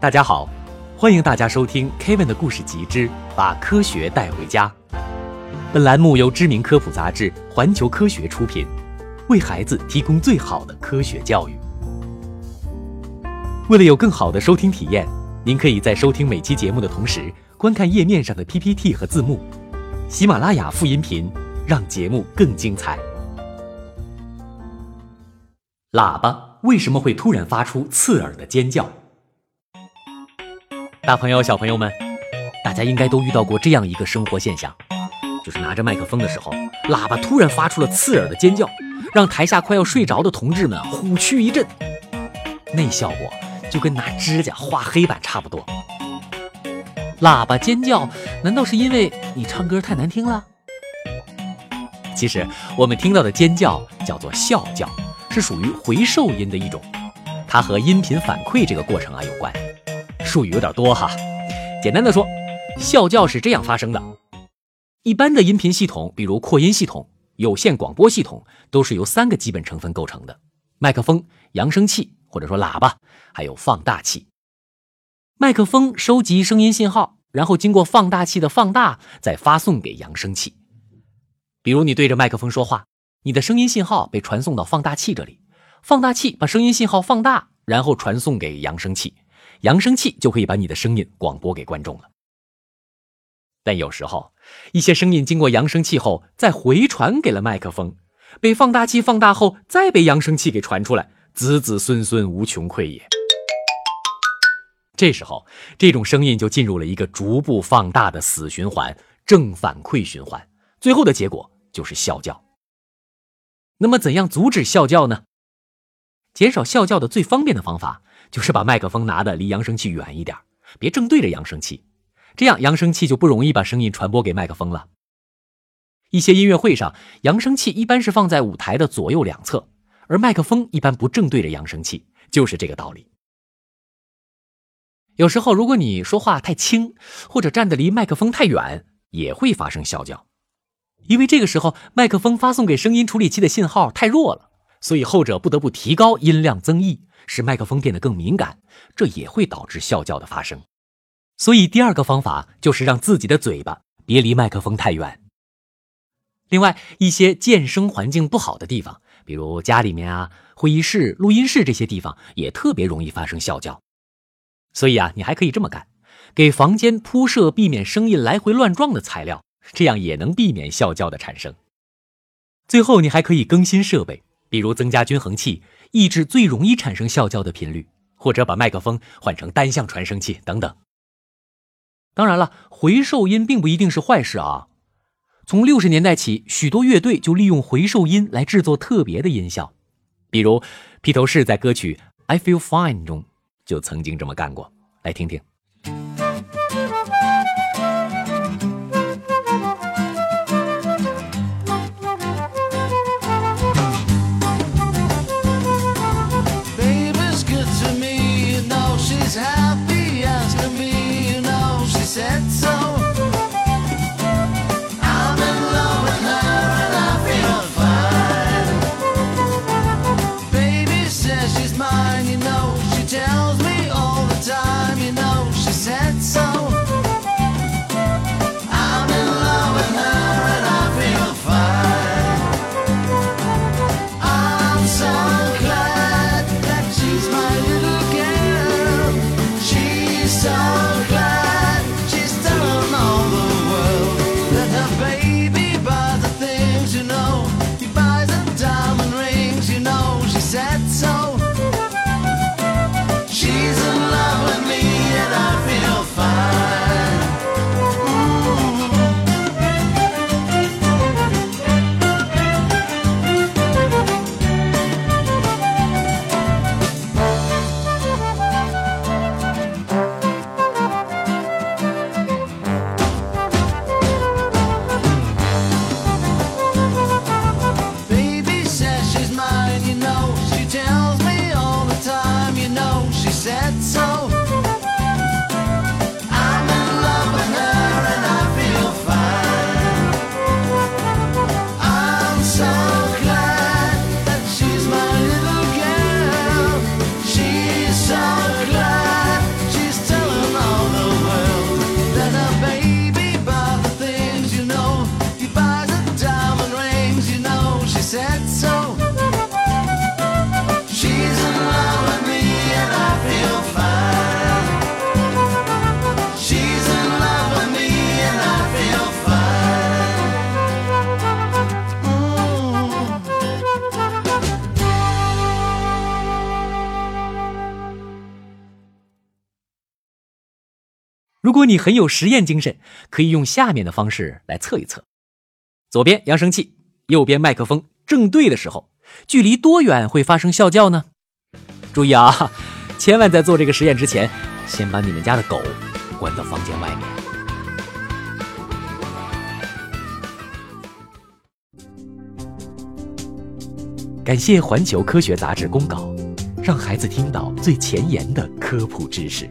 大家好，欢迎大家收听 Kevin 的故事集之《把科学带回家》。本栏目由知名科普杂志《环球科学》出品，为孩子提供最好的科学教育。为了有更好的收听体验，您可以在收听每期节目的同时，观看页面上的 PPT 和字幕。喜马拉雅副音频，让节目更精彩。喇叭为什么会突然发出刺耳的尖叫？大朋友、小朋友们，大家应该都遇到过这样一个生活现象，就是拿着麦克风的时候，喇叭突然发出了刺耳的尖叫，让台下快要睡着的同志们虎躯一震。那效果就跟拿指甲划黑板差不多。喇叭尖叫，难道是因为你唱歌太难听了？其实我们听到的尖叫叫做笑叫，是属于回授音的一种，它和音频反馈这个过程啊有关。术语有点多哈，简单的说，啸叫是这样发生的：一般的音频系统，比如扩音系统、有线广播系统，都是由三个基本成分构成的：麦克风、扬声器或者说喇叭，还有放大器。麦克风收集声音信号，然后经过放大器的放大，再发送给扬声器。比如你对着麦克风说话，你的声音信号被传送到放大器这里，放大器把声音信号放大，然后传送给扬声器。扬声器就可以把你的声音广播给观众了。但有时候，一些声音经过扬声器后，再回传给了麦克风，被放大器放大后，再被扬声器给传出来，子子孙孙无穷匮也。这时候，这种声音就进入了一个逐步放大的死循环——正反馈循环，最后的结果就是啸叫。那么，怎样阻止啸叫呢？减少啸叫的最方便的方法。就是把麦克风拿的离扬声器远一点，别正对着扬声器，这样扬声器就不容易把声音传播给麦克风了。一些音乐会上，扬声器一般是放在舞台的左右两侧，而麦克风一般不正对着扬声器，就是这个道理。有时候，如果你说话太轻，或者站得离麦克风太远，也会发生啸叫，因为这个时候麦克风发送给声音处理器的信号太弱了，所以后者不得不提高音量增益。使麦克风变得更敏感，这也会导致啸叫的发生。所以，第二个方法就是让自己的嘴巴别离麦克风太远。另外，一些健声环境不好的地方，比如家里面啊、会议室、录音室这些地方，也特别容易发生啸叫。所以啊，你还可以这么干：给房间铺设避免声音来回乱撞的材料，这样也能避免啸叫的产生。最后，你还可以更新设备，比如增加均衡器。抑制最容易产生啸叫的频率，或者把麦克风换成单向传声器等等。当然了，回授音并不一定是坏事啊。从六十年代起，许多乐队就利用回授音来制作特别的音效，比如披头士在歌曲《I Feel Fine》中就曾经这么干过。来听听。如果你很有实验精神，可以用下面的方式来测一测：左边扬声器，右边麦克风正对的时候，距离多远会发生啸叫呢？注意啊，千万在做这个实验之前，先把你们家的狗关到房间外面。感谢环球科学杂志公稿，让孩子听到最前沿的科普知识。